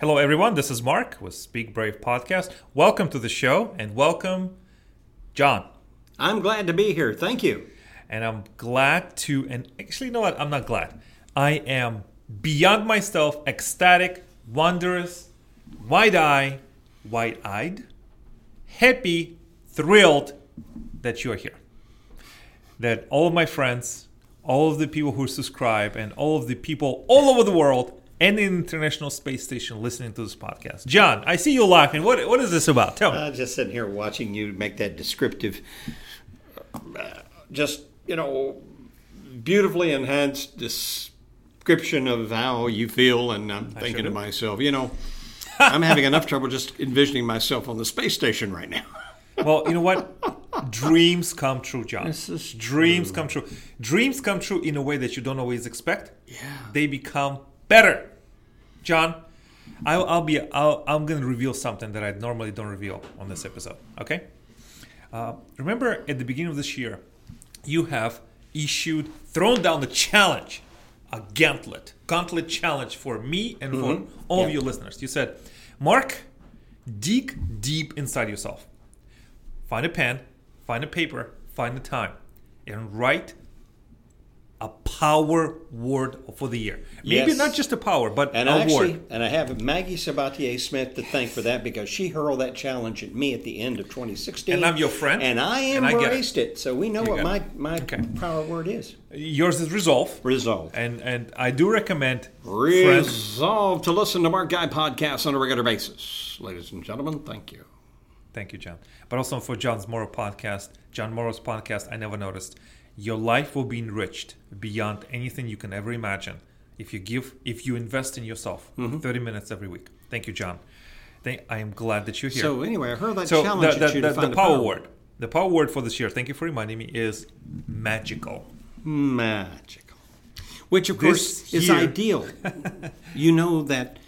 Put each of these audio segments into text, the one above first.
Hello, everyone. This is Mark with Speak Brave Podcast. Welcome to the show and welcome, John. I'm glad to be here. Thank you. And I'm glad to, and actually, you know what? I'm not glad. I am beyond myself, ecstatic, wondrous, wide eyed, wide eyed, happy, thrilled that you are here. That all of my friends, all of the people who subscribe, and all of the people all over the world and the International Space Station listening to this podcast. John, I see you laughing. What, what is this about? Tell me. I'm just sitting here watching you make that descriptive, uh, just, you know, beautifully enhanced description of how you feel. And I'm thinking to myself, you know, I'm having enough trouble just envisioning myself on the space station right now. Well, you know what? Dreams come true, John. Dreams come true. Dreams come true in a way that you don't always expect. Yeah. They become better. John, I'll, I'll be. I'll, I'm going to reveal something that I normally don't reveal on this episode. Okay. Uh, remember, at the beginning of this year, you have issued, thrown down the challenge, a gauntlet, gauntlet challenge for me and for all of Yeah. you listeners. You said, Mark, dig deep inside yourself. Find a pen, find a paper, find the time, and write a power word for the year. Maybe Yes. not just a power, but And a I actually, word. and I have Maggie Sabatier Smith to thank for that because she hurled that challenge at me at the end of 2016. And I'm your friend, And I and I it. embraced it. So we know You what my, it. my Okay. power word is. Yours is resolve. Resolve. And and I do recommend friends. Resolve to listen to Mark Guy podcasts on a regular basis. Ladies and gentlemen, thank you. Thank you, John. But also for John's Morrow podcast, John Morrow's podcast, I never noticed. Your life will be enriched beyond anything you can ever imagine if you give, if you invest in yourself. Mm-hmm. Thirty minutes every week. Thank you, John. Thank, I am glad that you're here. So anyway, I heard that So challenge the, at you the, to find the a power word, the power word for this year. Thank you for reminding me. Is magical. Magical. Which, of This course, is ideal. you know that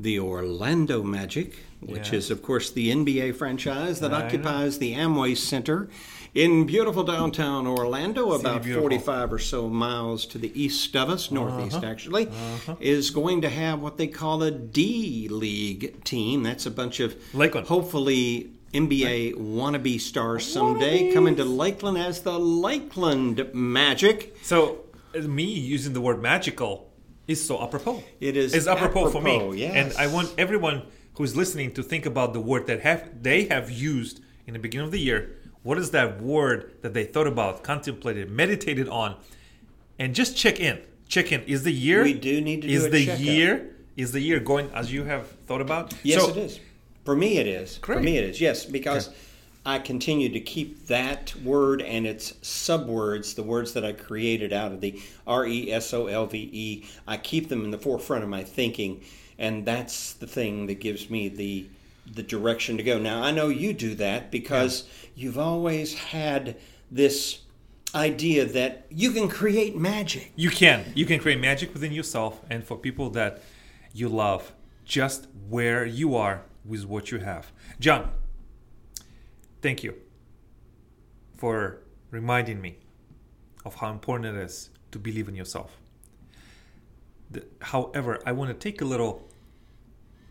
the Orlando Magic, which Yeah. is, of course, the NBA franchise that I know. occupies the Amway Center in beautiful downtown Orlando, about beautiful. 45 or so miles to the east of us, northeast Uh-huh. actually, is going to have what they call a D League team. That's a bunch of Lakeland. hopefully NBA wannabe stars someday coming to Lakeland as the Lakeland Magic. So me using the word magical is so apropos. It is It's apropos, for me. yes. And I want everyone who's listening to think about the word that have they have used in the beginning of the year. What is that word that they thought about, contemplated, meditated on, and just check in. Check in. Is the year? We do need to do Is the checkup. year? Is the year going as you have thought about? Yes, So- it is. For me, it is. Great. For me, it is. Yes, because I continue to keep that word and its subwords, the words that I created out of the R E S O L V E, I keep them in the forefront of my thinking, and that's the thing that gives me the the direction to go. Now, I know you do that because you've always had this idea that you can create magic. You can. You can create magic within yourself and for people that you love, just where you are with what you have. John, thank you for reminding me of how important it is to believe in yourself. The- however, I want to take a little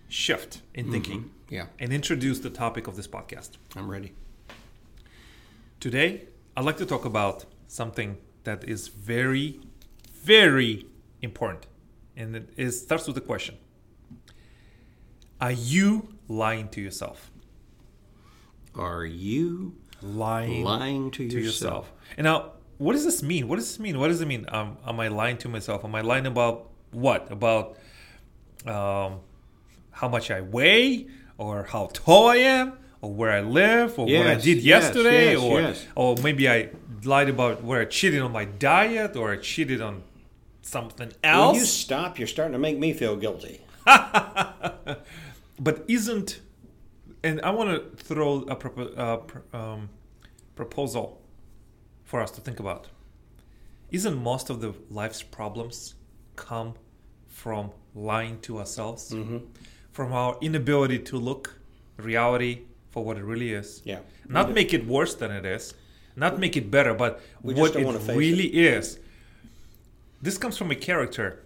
shift in thinking mm-hmm. Yeah, and introduce the topic of this podcast. I'm ready. Today, I'd like to talk about something that is very, very important. And it is, starts with a question Are you lying to yourself? Are you Lying, lying to, to yourself? yourself. And now, what does this mean? What does this mean? What does it mean? Um, am I lying to myself? Am I lying about what? About um, how much I weigh, or how tall I am, or where I live, or what I did yesterday, yes, or yes. or maybe I lied about where I cheated on my diet, or I cheated on something Will else. you stop? You're starting to make me feel guilty. but isn't and i want to throw a propo- uh, pr- um, proposal for us to think about isn't most of the life's problems come from lying to ourselves from our inability to look reality for what it really is Yeah. not make it worse than it is not make it better but what it really is this comes from a character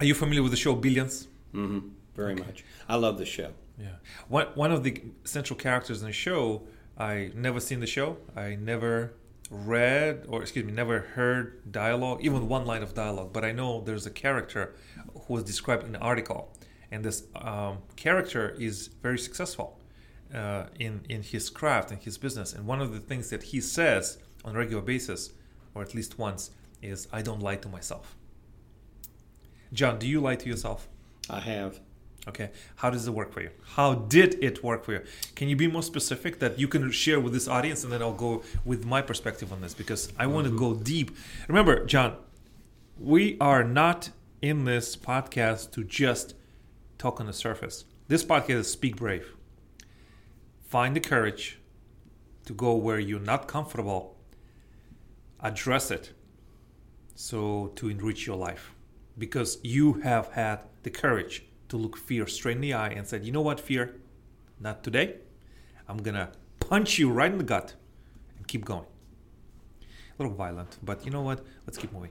are you familiar with the show billions mm-hmm. very much. I love the show. Yeah. One one of the central characters in the show, I never seen the show. I never read or excuse me, never heard dialogue, even one line of dialogue. But I know there's a character who was described in an article, and this um, character is very successful uh, in in his craft and his business. And one of the things that he says on a regular basis, or at least once, is, "I don't lie to myself." John, do you lie to yourself? I have. Okay. How does it work for you? How did it work for you? Can you be more specific that you can share with this audience and then I'll go with my perspective on this because I want to go deep. Remember, John, we are not in this podcast to just talk on the surface. This podcast is Speak Brave. Find the courage to go where you're not comfortable, address it so to enrich your life because you have had the courage to look fear straight in the eye and said, "You know what, fear? Not today. I'm gonna punch you right in the gut and keep going." A little violent, but you know what? Let's keep moving.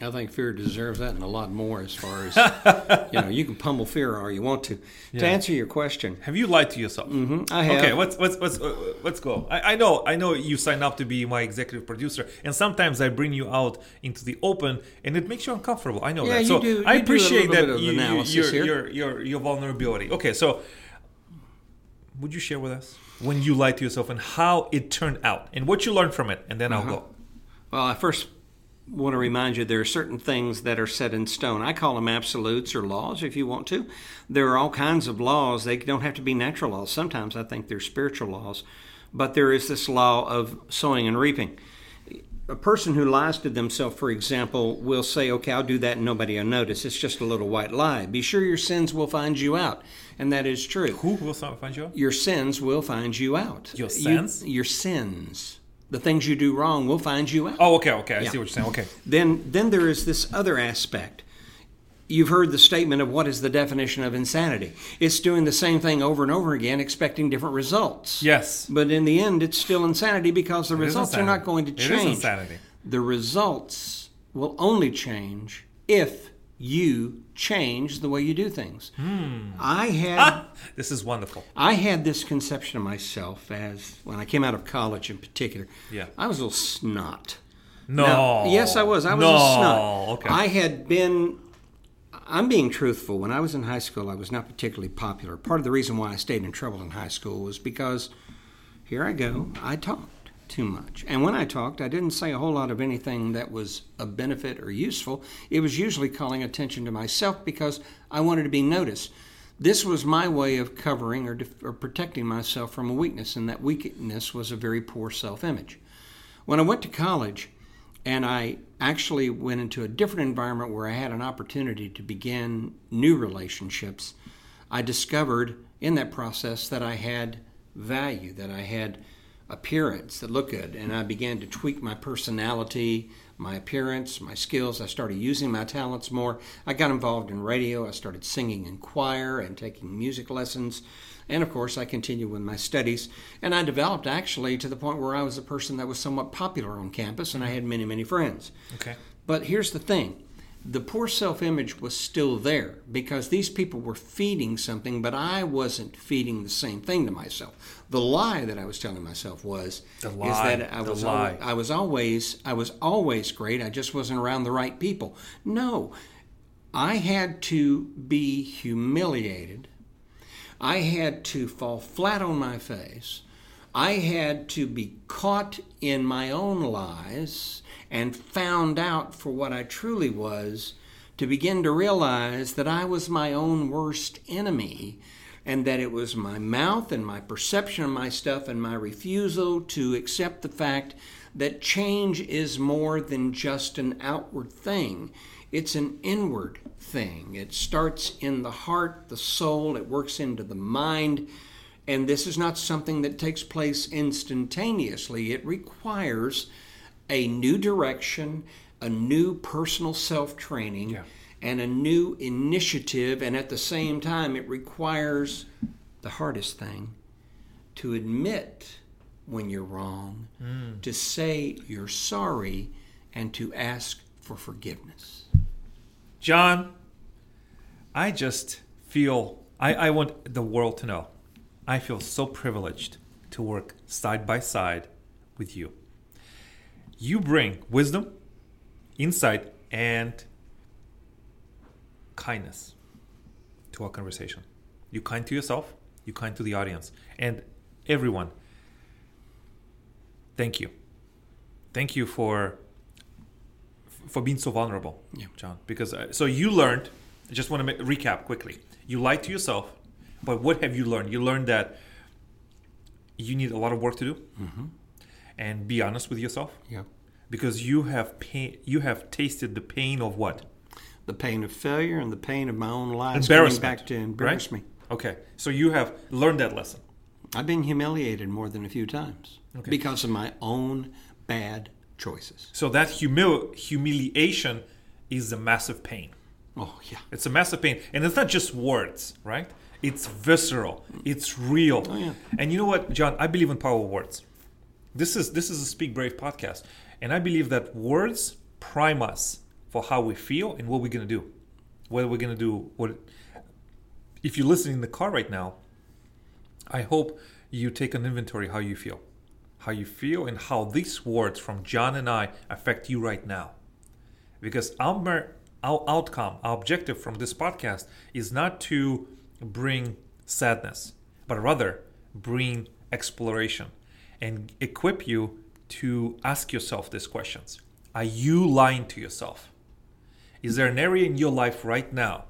I think fear deserves that and a lot more as far as you know. You can pummel fear all you want to. Yeah. To answer your question, Have you lied to yourself? hmm I have. Okay, let's let's let's let's go. I, I know I know you signed up to be my executive producer, and sometimes I bring you out into the open, and it makes you uncomfortable. I know Yeah, that. So do- I you do a appreciate that you, your, your your your vulnerability. Okay, so would you share with us when you lied to yourself and how it turned out and what you learned from it, and then Uh-huh. I'll go. Well, I first want to remind you there are certain things that are set in stone. I call them absolutes or laws if you want to. There are all kinds of laws. They don't have to be natural laws. Sometimes I think they're spiritual laws. But there is this law of sowing and reaping. A person who lies to themselves, for example, will say, Okay, I'll do that and nobody will notice. It's just a little white lie. Be sure your sins will find you out. And that is true. Who will find you? out? Your sins will find you out. Your You- sins? your sins. The things you do wrong will find you out Oh, okay, okay. I Yeah. see what you're saying. Okay. then then there is this other aspect you've heard the statement of what is the definition of insanity it's doing the same thing over and over again expecting different results Yes. but in the end it's still insanity because the It results are not going to change. It is insanity. the results will only change if you change the way you do things i had Ah, this is wonderful. I had this conception of myself as when I came out of college in particular. Yeah. I was a little snot. No. Now, yes, I was. I was no. a snot. Okay. I had been. I'm being truthful. When I was in high school, I was not particularly popular. Part of the reason why I stayed in trouble in high school was because here I go. I talked too much. And when I talked, I didn't say a whole lot of anything that was a benefit or useful. It was usually calling attention to myself because I wanted to be noticed. This was my way of covering or, def- or protecting myself from a weakness, and that weakness was a very poor self image. When I went to college, and I actually went into a different environment where I had an opportunity to begin new relationships, I discovered in that process that I had value, that I had appearance that looked good, and I began to tweak my personality, my appearance, my skills. I started using my talents more. I got involved in radio. I started singing in choir and taking music lessons. And of course, I continued with my studies. And I developed actually to the point where I was a person that was somewhat popular on campus and I had many, many friends. Okay. But here's the thing the poor self image was still there because these people were feeding something, but I wasn't feeding the same thing to myself. The lie that I was telling myself was The is that I was lie. I was always I was always great. I just wasn't around the right people. No, I had to be humiliated. I had to fall flat on my face. I had to be caught in my own lies and found out for what I truly was to begin to realize that I was my own worst enemy and that it was my mouth and my perception of my stuff and my refusal to accept the fact that change is more than just an outward thing. It's an inward thing. It starts in the heart, the soul, it works into the mind. And this is not something that takes place instantaneously. It requires a new direction, a new personal self training, Yeah. and a new initiative. And at the same time, it requires the hardest thing to admit when you're wrong, mm. to say you're sorry, and to ask for forgiveness. John, I just feel I, I want the world to know I feel so privileged to work side by side with you. You bring wisdom, insight, and kindness to our conversation. You're kind to yourself, you're kind to the audience, and everyone. Thank you. Thank you for for being so vulnerable, Yeah. John. Because uh, so you learned. I just want to make, recap quickly. You lied to yourself, but what have you learned? You learned that you need a lot of work to do, and be honest with yourself Yeah. because you have pain. You have tasted the pain of what The pain of failure and the pain of my own life. coming embarrassment. back to embarrass right? me. Okay, so you have learned that lesson. I've been humiliated more than a few times Okay. because of my own bad choices. So that humil- humiliation is a massive pain. Oh, yeah. It's a massive pain, and it's not just words, right? It's visceral. It's real. Oh, yeah. And you know what, John? I believe in power of words. This is this is a Speak Brave podcast, and I believe that words prime us for how we feel and what we're gonna do. Whether we're gonna do what. If you're listening in the car right now, I hope you take an inventory how you feel, how you feel, and how these words from John and I affect you right now because our, our outcome, our objective from this podcast is not to bring sadness, but rather bring exploration and equip you to ask yourself these questions. Are you lying to yourself? Is there an area in your life right now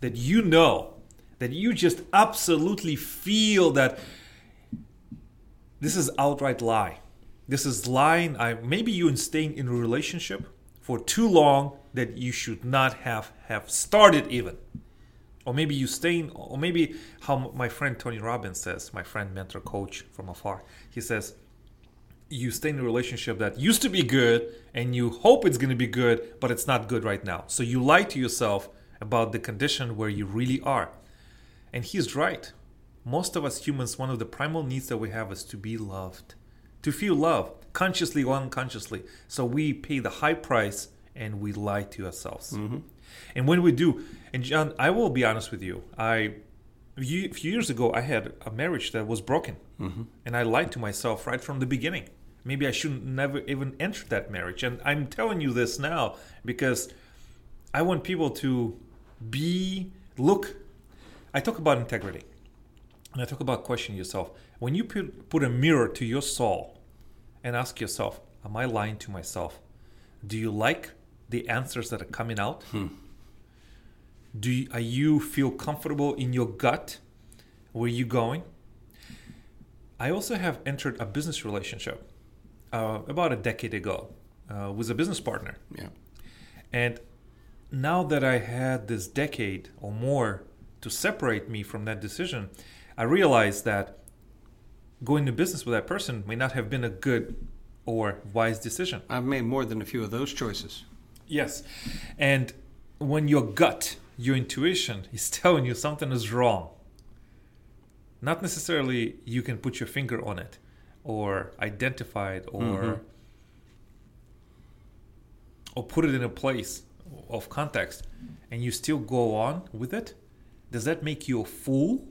that you know, that you just absolutely feel that this is outright lie. This is lying. I maybe you staying in a relationship for too long that you should not have have started even. Or maybe you stay in or maybe how my friend Tony Robbins says, my friend mentor coach from afar. He says you stay in a relationship that used to be good and you hope it's going to be good, but it's not good right now. So you lie to yourself about the condition where you really are. And he's right. Most of us humans, one of the primal needs that we have is to be loved, to feel love, consciously or unconsciously. So we pay the high price and we lie to ourselves. Mm-hmm. And when we do, and John, I will be honest with you, I a few years ago I had a marriage that was broken, mm-hmm. and I lied to myself right from the beginning. Maybe I shouldn't never even enter that marriage. And I'm telling you this now because I want people to be look. I talk about integrity, and I talk about questioning yourself. When you put put a mirror to your soul, and ask yourself, "Am I lying to myself? Do you like the answers that are coming out? Do you, are you feel comfortable in your gut? Where you going?" I also have entered a business relationship uh, about a decade ago uh, with a business partner. Yeah. And now that I had this decade or more to separate me from that decision, I realized that going to business with that person may not have been a good or wise decision. I've made more than a few of those choices. Yes. And when your gut, your intuition is telling you something is wrong, not necessarily you can put your finger on it or identify it or or put it in a place of context and you still go on with it, does that make you a fool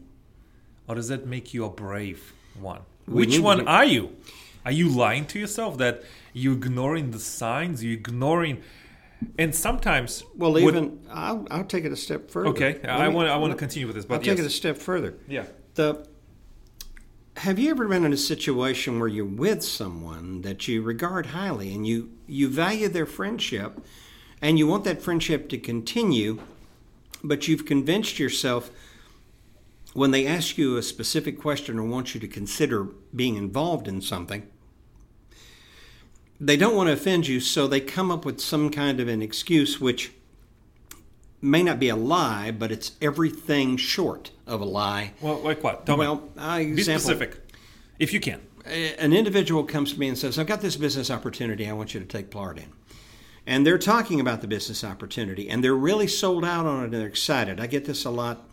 or does that make you a brave one? Which one are you? Are you lying to yourself that you're ignoring the signs, you're ignoring and sometimes Well, even I'll, I'll take it a step further. Okay, Let I want I want to continue with this, but I'll but take it a step further. yeah. The have you ever been in a situation where you're with someone that you regard highly and you you value their friendship and you want that friendship to continue, but you've convinced yourself when they ask you a specific question or want you to consider being involved in something, they don't want to offend you, so they come up with some kind of an excuse which may not be a lie, but it's everything short of a lie. Well, like what? Tell well, me. I Be example, specific, if you can. an individual comes to me and says, I've got this business opportunity I want you to take part in. And they're talking about the business opportunity and they're really sold out on it and they're excited. I get this a lot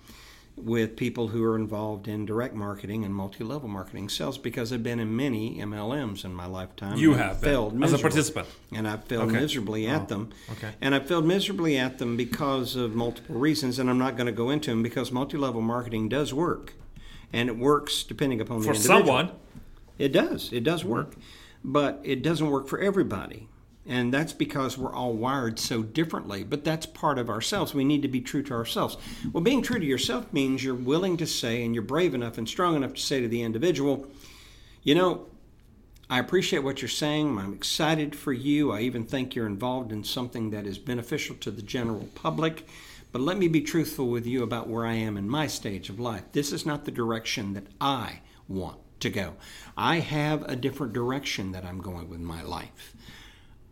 with people who are involved in direct marketing and multi-level marketing sales because I've been in many MLMs in my lifetime. You and have failed as a miserably. participant. and I've failed Okay. miserably at Oh, them. okay. And I've failed miserably at them because of multiple reasons, and I'm not going to go into them because multi-level marketing does work, and it works depending upon the For individual. someone, It does. It does work. Mm-hmm. But it doesn't work for everybody. And that's because we're all wired so differently. But that's part of ourselves. We need to be true to ourselves. Well, being true to yourself means you're willing to say and you're brave enough and strong enough to say to the individual, you know, I appreciate what you're saying. I'm excited for you. I even think you're involved in something that is beneficial to the general public. But let me be truthful with you about where I am in my stage of life. This is not the direction that I want to go. I have a different direction that I'm going with my life.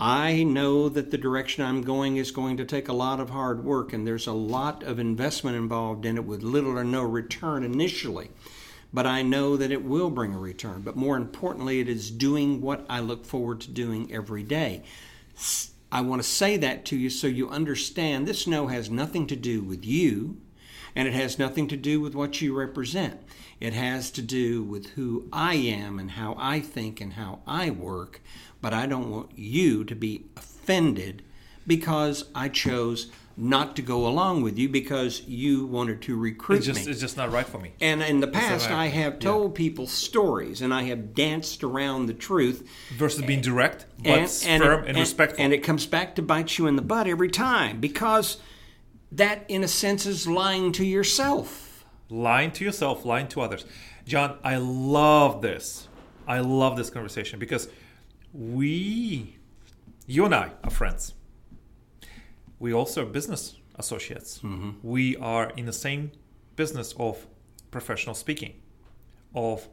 I know that the direction I'm going is going to take a lot of hard work, and there's a lot of investment involved in it with little or no return initially. But I know that it will bring a return. But more importantly, it is doing what I look forward to doing every day. I want to say that to you so you understand this no has nothing to do with you, and it has nothing to do with what you represent. It has to do with who I am and how I think and how I work. But I don't want you to be offended because I chose not to go along with you because you wanted to recruit it's just me. it's just not right for me. And in the past, right. I have told people stories and I have danced around the truth. Versus being direct, but firm and, respectful. And it comes back to bite you in the butt every time because that, in a sense, is lying to yourself. lying to yourself, lying to others. John, I love this. I love this conversation because we, you and I, are friends. We also are business associates. Mm-hmm. We are in the same business of professional speaking, of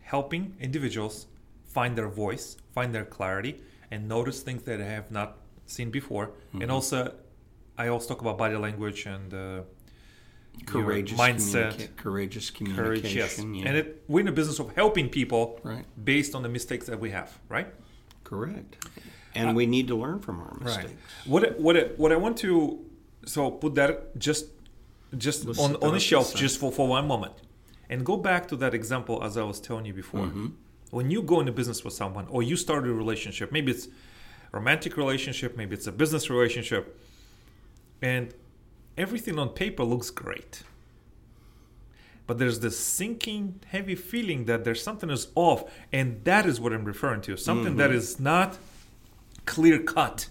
helping individuals find their voice, find their clarity, and notice things that they have not seen before. And mm-hmm. also, I also talk about body language and uh, Courageous mindset, communica- courageous courage. communication. Yes, yeah. and it, we're in the business of helping people Right. based on the mistakes that we have. Right. Correct. And we need to learn from our mistakes. Right. What I- what what I want to so put that just just Let's on on the shelf just for for one moment, and go back to that example as I was telling you before. Mm-hmm. When you go into business with someone, or you start a relationship, maybe it's romantic relationship, maybe it's a business relationship, and everything on paper looks great. But there's this sinking, heavy feeling that there's something is off, and that is what I'm referring to. Something that Mm-hmm. is not clear cut,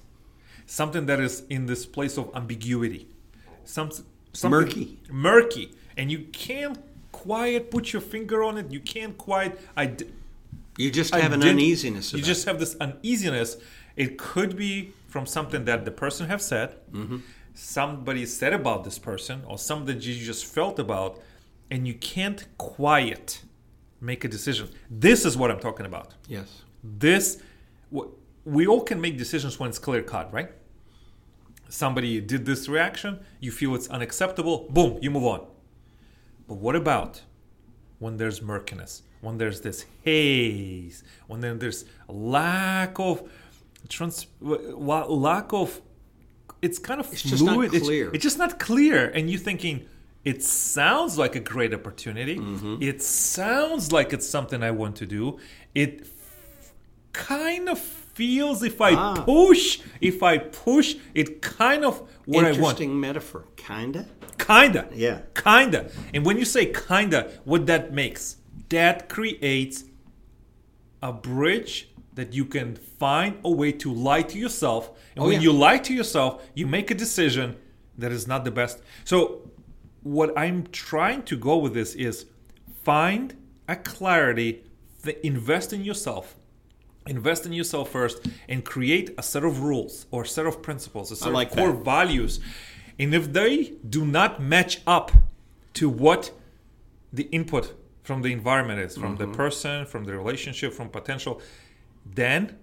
something that is in this place of ambiguity, some something Murky. murky, and you can't quite put your finger on it. You can't quite. I You just have an uneasiness. You just have this uneasiness. It could be from something that the person have said, Mm-hmm. Somebody said about this person, or something that you just felt about, and you can't quiet make a decision. This is what I'm talking about. Yes. This, we all can make decisions when it's clear cut, right? Somebody did this reaction, you feel it's unacceptable, boom, you move on. But what about when there's murkiness, when there's this haze, when then there's lack of trans, lack of, it's kind of It's just not fluid. It's- clear. It's, just not clear, and you're thinking it sounds like a great opportunity. Mm-hmm. It sounds like it's something I want to do. It kind of feels if I Ah. push, if I push, it kind of what I want. Interesting metaphor. Kinda. Kinda. Yeah. Kinda. And when you say kinda, what that makes, that creates a bridge that you can find a way to lie to yourself. And Oh, when yeah. you lie to yourself, you make a decision that is not the best. So, what I'm trying to go with this is find a clarity, th- invest in yourself. Invest in yourself first and create a set of rules or set of principles, a set like of core that. values. And if they do not match up to what the input from the environment is, from Mm-hmm. the person, from the relationship, from potential, then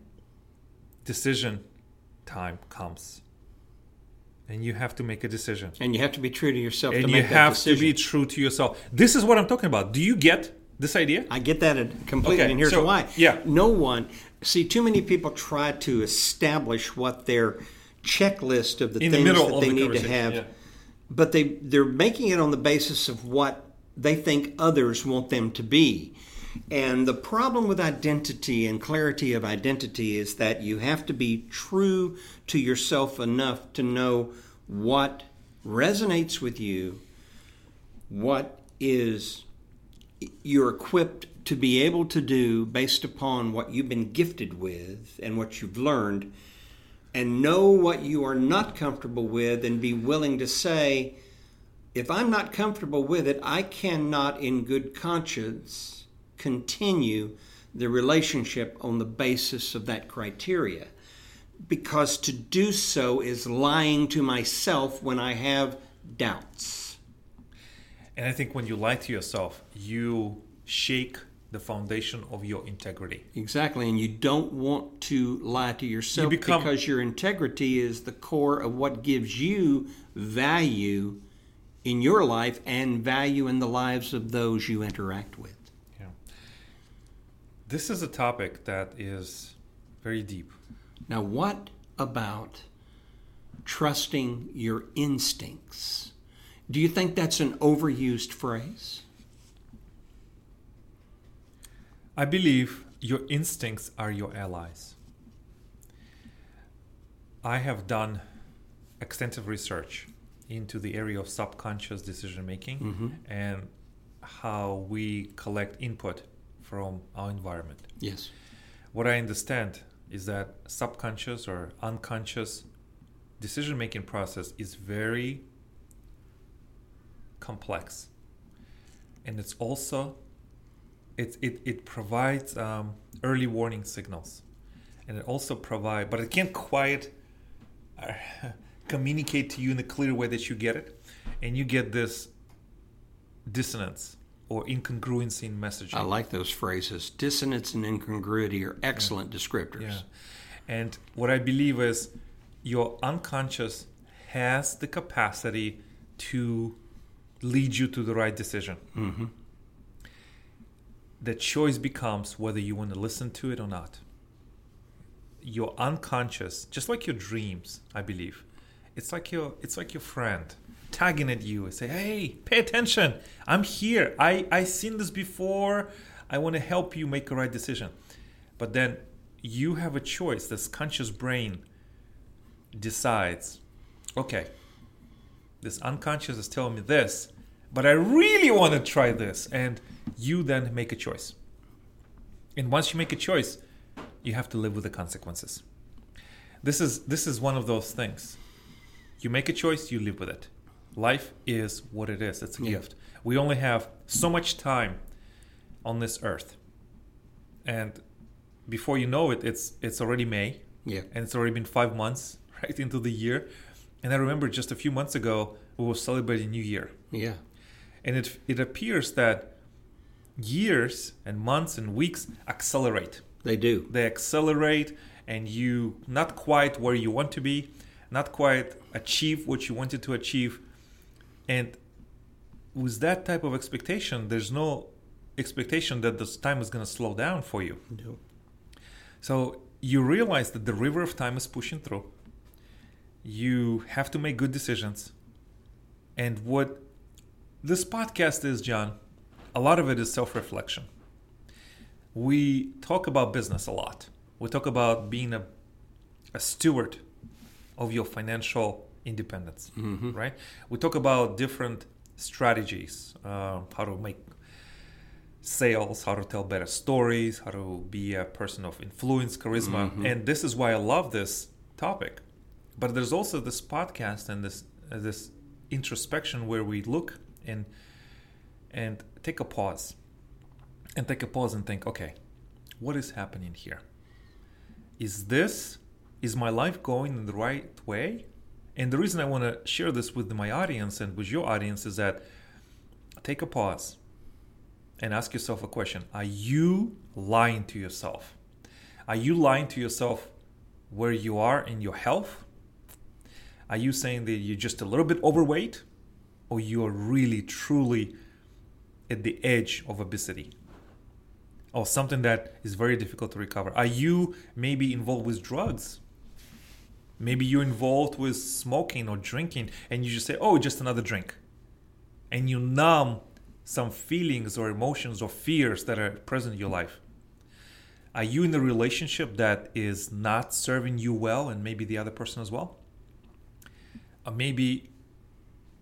decision time comes. And you have to make a decision. And you have to be true to yourself to And you have to be true to yourself. This is what I'm talking about. Do you get this idea? I get that completely, Okay, and here's so- why. yeah. No one, see, too many people try to establish what their checklist of the In things middle that they the need to have yeah. but they they're making it on the basis of what they think others want them to be. And the problem with identity and clarity of identity is that you have to be true to yourself enough to know what resonates with you, what is you're equipped to be able to do based upon what you've been gifted with and what you've learned, and know what you are not comfortable with and be willing to say, if I'm not comfortable with it, I cannot, in good conscience, continue the relationship on the basis of that criteria. Because to do so is lying to myself when I have doubts. And I think when you lie to yourself, you shake the foundation of your integrity. Exactly, and you don't want to lie to yourself you become, because your integrity is the core of what gives you value in your life and value in the lives of those you interact with. This is a topic that is very deep. Now, what about trusting your instincts? Do you think that's an overused phrase? I believe your instincts are your allies. I have done extensive research into the area of subconscious decision making mm-hmm. and how we collect input from our environment. Yes. What I understand is that subconscious or unconscious decision making process is very complex and it's also it, it, it provides um, early warning signals and it also provide but it can't quite uh, communicate to you in a clear way that you get it, and you get this dissonance or incongruency in messaging. I like those phrases. Dissonance and incongruity are excellent yeah. descriptors. Yeah. And what I believe is your unconscious has the capacity to lead you to the right decision. Mm-hmm. The choice becomes whether you want to listen to it or not. Your unconscious, just like your dreams, I believe, it's like your it's like your friend tagging at you and say, "Hey, pay attention. I'm here. I I seen this before. I want to help you make a right decision." But then you have a choice. This conscious brain decides, "Okay, this unconscious is telling me this, but I really want to try this." And you then make a choice. And once you make a choice, you have to live with the consequences. This is this is one of those things you make a choice, you live with it. Life is what it is. It's a yeah. gift. We only have so much time on this earth. And before you know it, it's it's already May. Yeah. And it's already been five months right into the year. And I remember just a few months ago we were celebrating New Year. Yeah. And it it appears that years and months and weeks accelerate. They do. They accelerate and you not quite where you want to be not quite achieve what you wanted to achieve. And with that type of expectation, there's no expectation that this time is going to slow down for you. No. So you realize that the river of time is pushing through. You have to make good decisions. And what this podcast is, John, a lot of it is self reflection. We talk about business a lot. We talk about being a, a steward of your financial independence, mm-hmm. right? We talk about different strategies, uh, how to make sales, how to tell better stories, how to be a person of influence, charisma, mm-hmm. and this is why I love this topic. But there's also this podcast and this uh, this introspection where we look and and take a pause and take a pause and think, okay, what is happening here? Is this is my life going in the right way? And the reason I want to share this with my audience and with your audience is that take a pause and ask yourself a question Are you lying to yourself? Are you lying to yourself where you are in your health? Are you saying that you're just a little bit overweight or you are really truly at the edge of obesity? Or something that is very difficult to recover? Are you maybe involved with drugs Maybe you're involved with smoking or drinking and you just say, oh, just another drink. And you numb some feelings or emotions or fears that are present in your life. Are you in a relationship that is not serving you well and maybe the other person as well? Or maybe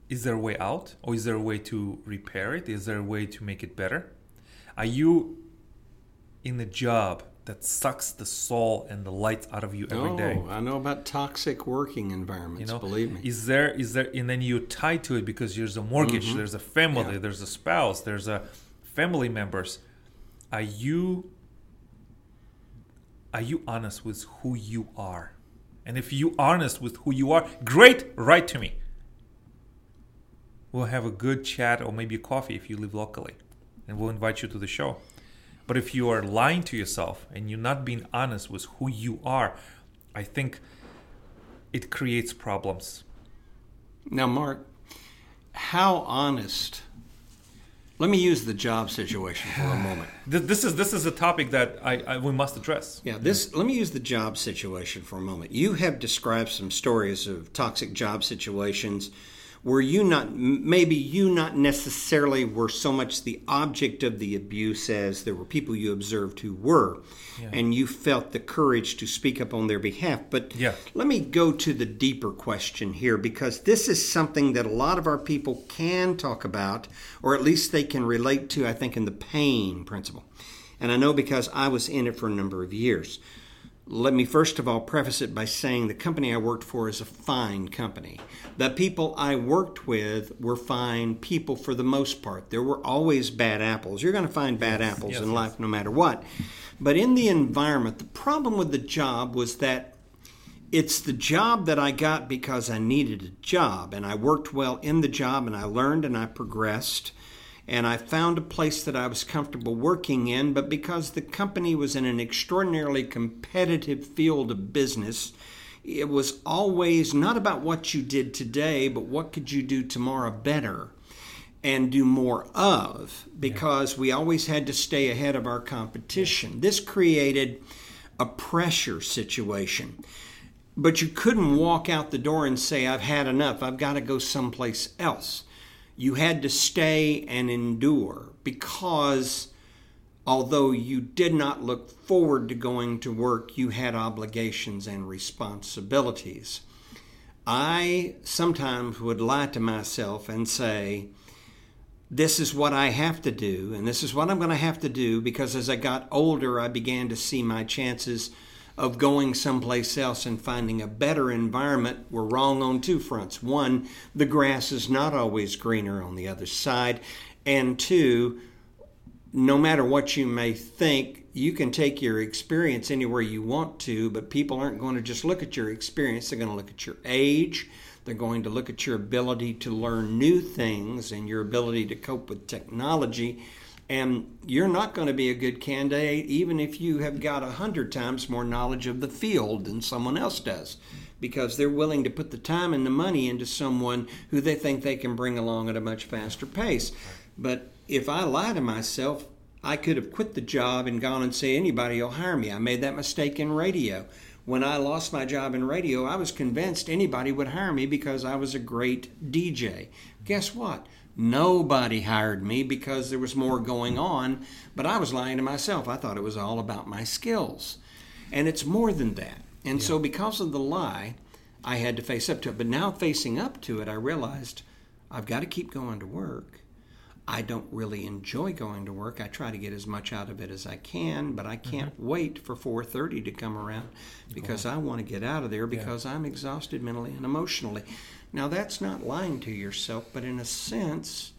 is there a way out or is there a way to repair it? Is there a way to make it better? Are you in a job that sucks the soul and the light out of you every oh, day? I know about toxic working environments. You know, believe me. Is there is there and then you tie to it because there's a mortgage, Mhm. there's a family, Yeah. there's a spouse, there's a family members. Are you are you honest with who you are? And if you honest with who you are, great, write to me. We'll have a good chat or maybe a coffee if you live locally. And we'll invite you to the show. But if you are lying to yourself and you're not being honest with who you are, I think it creates problems. Now, Mark, how honest? Let me use the job situation for a moment. This is this is a topic that I, I we must address. Yeah, this. Let me use the job situation for a moment. You have described some stories of toxic job situations where you not maybe you not necessarily were so much the object of the abuse as there were people you observed who were, Yeah. and you felt the courage to speak up on their behalf. But Yeah. let me go to the deeper question here because this is something that a lot of our people can talk about, or at least they can relate to, I think, in the pain principle. And I know because I was in it for a number of years. Let me first of all preface it by saying the company I worked for is a fine company. The people I worked with were fine people for the most part. There were always bad apples. You're going to find bad apples yes, in yes. life no matter what. But in the environment, the problem with the job was that it's the job that I got because I needed a job and I worked well in the job and I learned and I progressed and I found a place that I was comfortable working in but because the company was in an extraordinarily competitive field of business it was always not about what you did today but what could you do tomorrow better and do more of because we always had to stay ahead of our competition. This created a pressure situation. But you couldn't walk out the door and say, I've had enough, I've got to go someplace else. You had to stay and endure because although you did not look forward to going to work, you had obligations and responsibilities. I sometimes would lie to myself and say, this is what I have to do, and this is what I'm going to have to do because as I got older, I began to see my chances of going someplace else and finding a better environment were wrong on two fronts. One, the grass is not always greener on the other side, and two, no matter what you may think, you can take your experience anywhere you want to, but people aren't going to just look at your experience. They're going to look at your age. They're going to look at your ability to learn new things and your ability to cope with technology. And you're not going to be a good candidate even if you have got a hundred times more knowledge of the field than someone else does because they're willing to put the time and the money into someone who they think they can bring along at a much faster pace. But if I lie to myself, I could have quit the job and gone and say anybody will hire me. I made that mistake in radio. When I lost my job in radio, I was convinced anybody would hire me because I was a great DJ. Guess what? Nobody hired me because there was more going on, but I was lying to myself. I thought it was all about my skills. And it's more than that. And so, because of the lie, I had to face up to it. But now, facing up to it, I realized I've got to keep going to work. I don't really enjoy going to work. I try to get as much out of it as I can, but I can't mm-hmm. wait for 4:30 to come around because I want to get out of there because I'm exhausted mentally and emotionally. Now that's not lying to yourself, but in a sense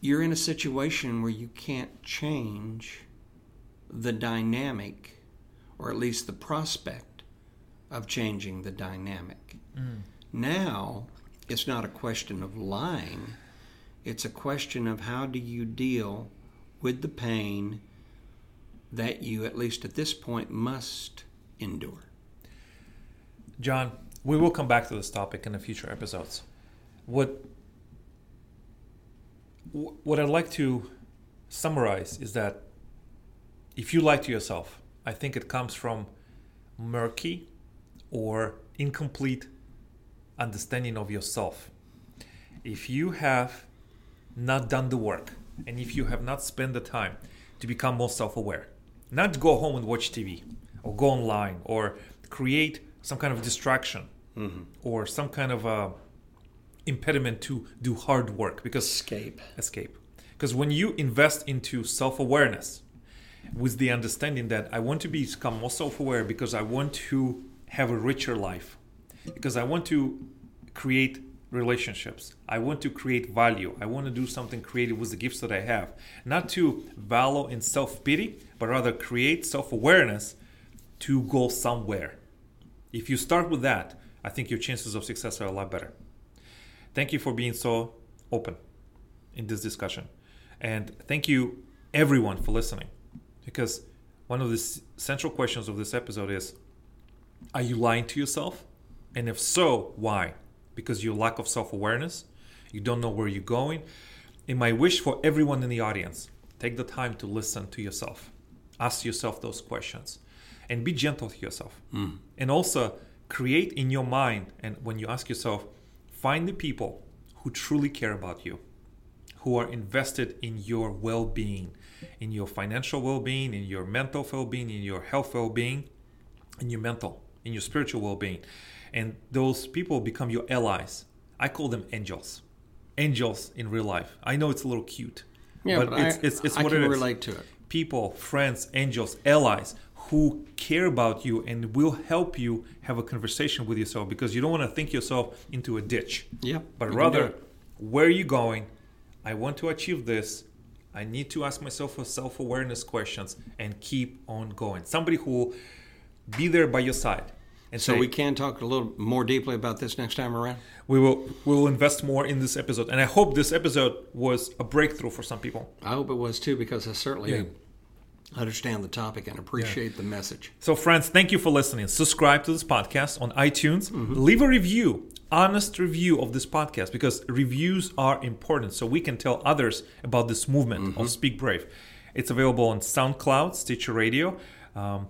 you're in a situation where you can't change the dynamic or at least the prospect of changing the dynamic. Mm. Now, it's not a question of lying. It's a question of how do you deal with the pain that you, at least at this point, must endure. John, we will come back to this topic in the future episodes. What what I'd like to summarize is that if you lie to yourself, I think it comes from murky or incomplete understanding of yourself. If you have not done the work and if you have not spent the time to become more self aware, not go home and watch TV or go online or create some kind of distraction Mm-hmm. or some kind of a impediment to do hard work because Escape. escape. Because when you invest into self awareness with the understanding that I want to become more self aware because I want to have a richer life, because I want to create relationships, I want to create value, I want to do something creative with the gifts that I have, not to wallow in self pity, but rather create self awareness to go somewhere. If you start with that, I think your chances of success are a lot better. Thank you for being so open in this discussion. And thank you, everyone, for listening. Because one of the central questions of this episode is Are you lying to yourself? And if so, why? Because your lack of self awareness, you don't know where you're going. In my wish for everyone in the audience, take the time to listen to yourself. Ask yourself those questions and be gentle to yourself. Mm. And also create in your mind, and when you ask yourself, find the people who truly care about you who are invested in your well being, in your financial well being, in your mental well being, in your health well being, in your mental, in your spiritual well being. And those people become your allies. I call them angels. Angels in real life. I know it's a little cute, Yeah, but, but, it's, I, it's, it's I what can it is. relate to it. People, friends, angels, allies who care about you and will help you have a conversation with yourself because you don't want to think yourself into a ditch. Yeah, but you can do rather where are you going? I want to achieve this. I need to ask myself a self-awareness questions and keep on going. Somebody who will be there by your side and So say, we can talk a little more deeply about this next time around. we will we will invest more in this episode. And i hope this episode was a breakthrough for some people. I hope it was too, because I certainly Yeah. Understand the topic and appreciate the message. So, friends, thank you for listening. Subscribe to this podcast on iTunes. Mm-hmm. Leave a review, honest review of this podcast, because reviews are important so we can tell others about this movement Mm-hmm. of Speak Brave. It's available on SoundCloud, Stitcher Radio. Um,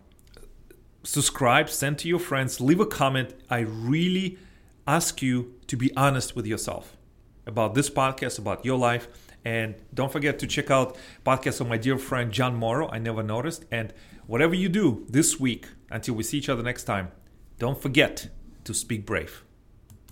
subscribe, send to your friends, leave a comment. I really ask you to be honest with yourself about this podcast, about your life. And don't forget to check out podcast of my dear friend John Morrow. I never noticed. And whatever you do this week, until we see each other next time, don't forget to speak brave.